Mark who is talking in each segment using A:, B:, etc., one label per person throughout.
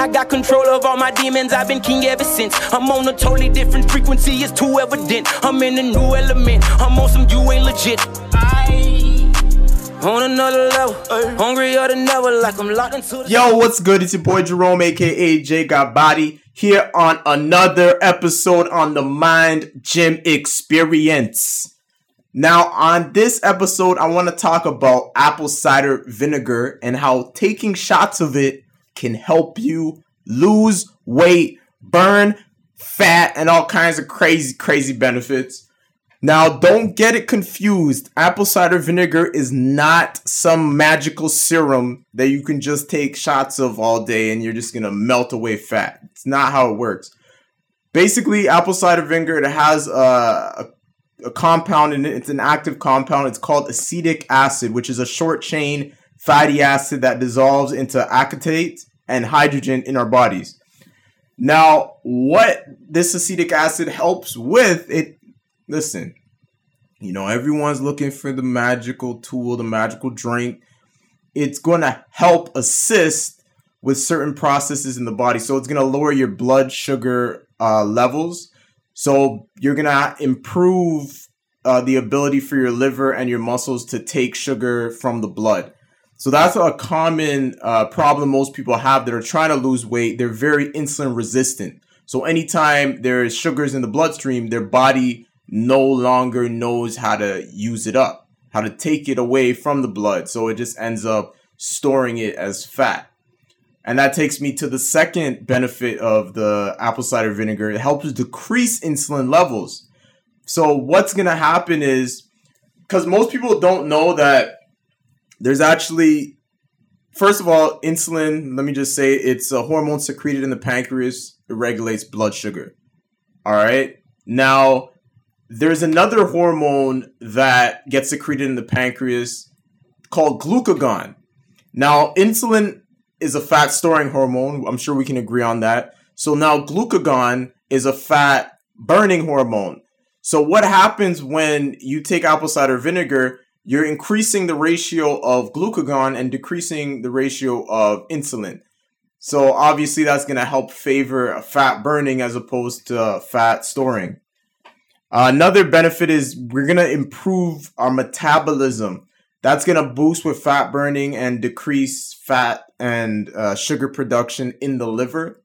A: I got control of all my demons, I've been king ever since. I'm on a totally different frequency, it's too evident. I'm in a new element, I'm on some you ain't legit. I on another level, hungrier than ever, like I'm locked into the.
B: Yo, what's good? It's your boy Jerome, aka J Got Body, here on another episode on the Mind Gym Experience. Now, on this episode, I want to talk about apple cider vinegar and how taking shots of it can help you lose weight, burn fat, and all kinds of crazy, crazy benefits. Now, don't get it confused. Apple cider vinegar is not some magical serum that you can just take shots of all day and you're just gonna melt away fat. It's not how it works. Basically, apple cider vinegar it has a, a, a compound in it. It's an active compound. It's called acetic acid, which is a short chain fatty acid that dissolves into acetate and hydrogen in our bodies. Now, what this acetic acid helps with, it listen, you know, everyone's looking for the magical tool, the magical drink. It's going to help assist with certain processes in the body. So it's going to lower your blood sugar uh, levels. So you're going to improve uh, the ability for your liver and your muscles to take sugar from the blood. So that's a common uh, problem most people have that are trying to lose weight. They're very insulin resistant. So anytime there's sugars in the bloodstream, their body no longer knows how to use it up, how to take it away from the blood. So it just ends up storing it as fat. And that takes me to the second benefit of the apple cider vinegar. It helps decrease insulin levels. So what's going to happen is because most people don't know that there's actually first of all insulin let me just say it's a hormone secreted in the pancreas it regulates blood sugar. All right now there's another hormone that gets secreted in the pancreas called glucagon. Now insulin is a fat storing hormone i'm sure we can agree on that. So now glucagon is a fat burning hormone. So what happens when you take apple cider vinegar you're increasing the ratio of glucagon and decreasing the ratio of insulin. So obviously that's going to help favor fat burning as opposed to fat storing. Uh, another benefit is we're going to improve our metabolism. That's going to boost with fat burning and decrease fat and uh, sugar production in the liver.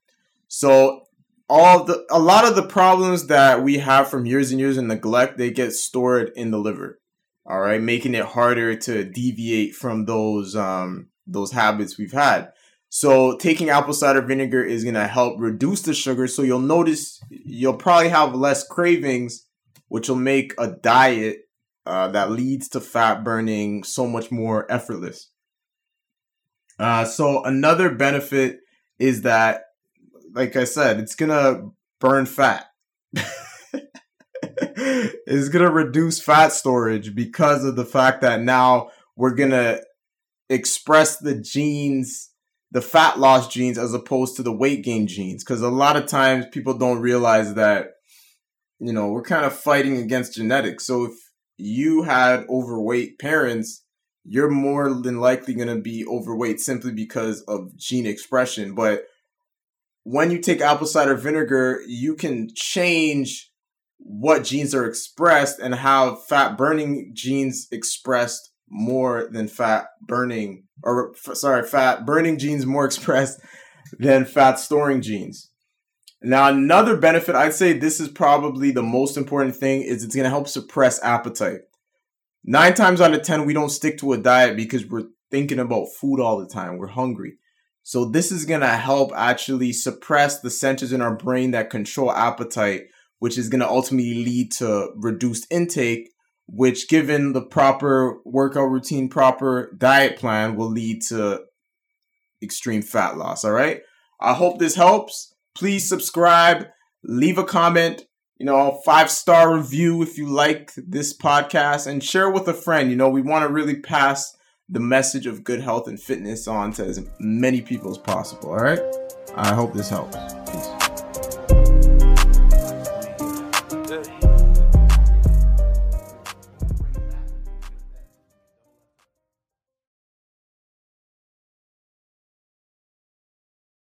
B: So all the a lot of the problems that we have from years and years of neglect, they get stored in the liver all right making it harder to deviate from those um those habits we've had. So taking apple cider vinegar is going to help reduce the sugar. So you'll notice you'll probably have less cravings which will make a diet uh, that leads to fat burning so much more effortless. Uh, so another benefit is that like i said it's going to burn fat is going to reduce fat storage because of the fact that now we're going to express the genes, the fat loss genes, as opposed to the weight gain genes. Because a lot of times people don't realize that, you know, we're kind of fighting against genetics. So if you had overweight parents, you're more than likely going to be overweight simply because of gene expression. But when you take apple cider vinegar, you can change what genes are expressed and how fat burning genes expressed more than fat burning or f- sorry fat burning genes more expressed than fat storing genes. Now another benefit i'd say this is probably the most important thing is it's going to help suppress appetite. Nine times out of ten we don't stick to a diet because we're thinking about food all the time. We're hungry. So this is going to help actually suppress the centers in our brain that control appetite which is going to ultimately lead to reduced intake, which, given the proper workout routine, proper diet plan, will lead to extreme fat loss. All right. I hope this helps. Please subscribe, leave a comment, you know, five star review if you like this podcast, and share with a friend. You know, we want to really pass the message of good health and fitness on to as many people as possible. All right. I hope this helps. Peace.